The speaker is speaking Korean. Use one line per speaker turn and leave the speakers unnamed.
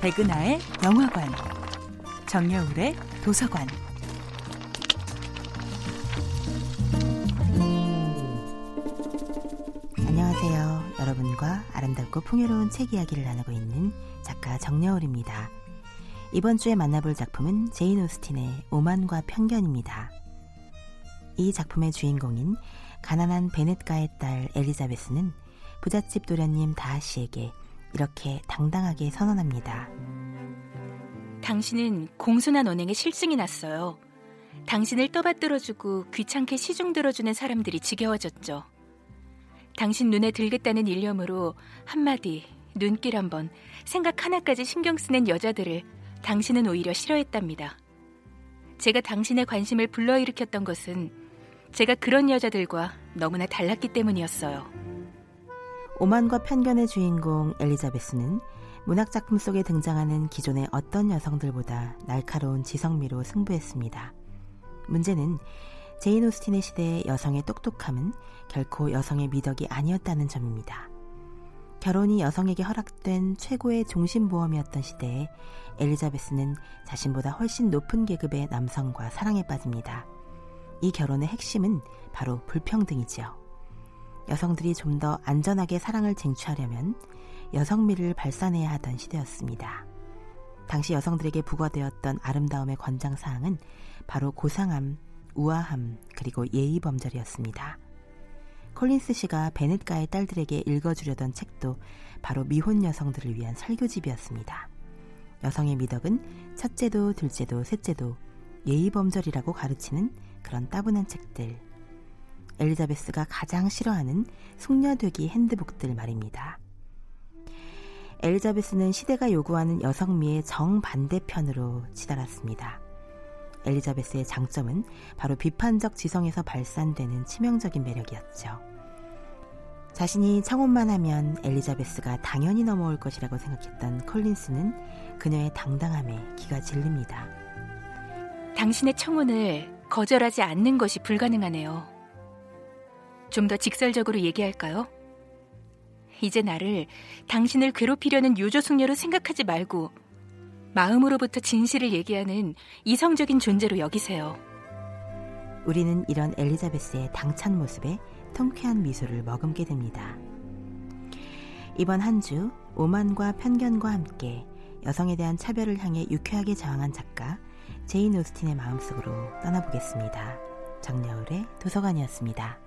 백은하의 영화관, 정여울의 도서관.
안녕하세요. 여러분과 아름답고 풍요로운 책 이야기를 나누고 있는 작가 정여울입니다. 이번 주에 만나볼 작품은 제인 오스틴의 오만과 편견입니다. 이 작품의 주인공인 가난한 베넷가의 딸 엘리자베스는 부잣집 도련님 다하씨에게 이렇게 당당하게 선언합니다.
당신은 공손한 언행에 실증이 났어요. 당신을 떠받들어주고 귀찮게 시중 들어주는 사람들이 지겨워졌죠. 당신 눈에 들겠다는 일념으로 한마디, 눈길 한 번, 생각 하나까지 신경 쓰는 여자들을 당신은 오히려 싫어했답니다. 제가 당신의 관심을 불러일으켰던 것은 제가 그런 여자들과 너무나 달랐기 때문이었어요.
오만과 편견의 주인공 엘리자베스는 문학작품 속에 등장하는 기존의 어떤 여성들보다 날카로운 지성미로 승부했습니다. 문제는 제인 오스틴의 시대의 여성의 똑똑함은 결코 여성의 미덕이 아니었다는 점입니다. 결혼이 여성에게 허락된 최고의 종신보험이었던 시대에 엘리자베스는 자신보다 훨씬 높은 계급의 남성과 사랑에 빠집니다. 이 결혼의 핵심은 바로 불평등이지요. 여성들이 좀 더 안전하게 사랑을 쟁취하려면 여성미를 발산해야 하던 시대였습니다. 당시 여성들에게 부과되었던 아름다움의 권장사항은 바로 고상함, 우아함, 그리고 예의범절이었습니다. 콜린스 씨가 베넷가의 딸들에게 읽어주려던 책도 바로 미혼 여성들을 위한 설교집이었습니다. 여성의 미덕은 첫째도 둘째도 셋째도 예의범절이라고 가르치는 그런 따분한 책들. 엘리자베스가 가장 싫어하는 숙녀되기 핸드북들 말입니다. 엘리자베스는 시대가 요구하는 여성미의 정반대편으로 치달았습니다. 엘리자베스의 장점은 바로 비판적 지성에서 발산되는 치명적인 매력이었죠. 자신이 청혼만 하면 엘리자베스가 당연히 넘어올 것이라고 생각했던 콜린스는 그녀의 당당함에 기가 질립니다.
당신의 청혼을 거절하지 않는 것이 불가능하네요. 좀 더 직설적으로 얘기할까요? 이제 나를 당신을 괴롭히려는 요조숙녀로 생각하지 말고 마음으로부터 진실을 얘기하는 이성적인 존재로 여기세요.
우리는 이런 엘리자베스의 당찬 모습에 통쾌한 미소를 머금게 됩니다. 이번 한 주 오만과 편견과 함께 여성에 대한 차별을 향해 유쾌하게 저항한 작가 제인 오스틴의 마음속으로 떠나보겠습니다. 정여울의 도서관이었습니다.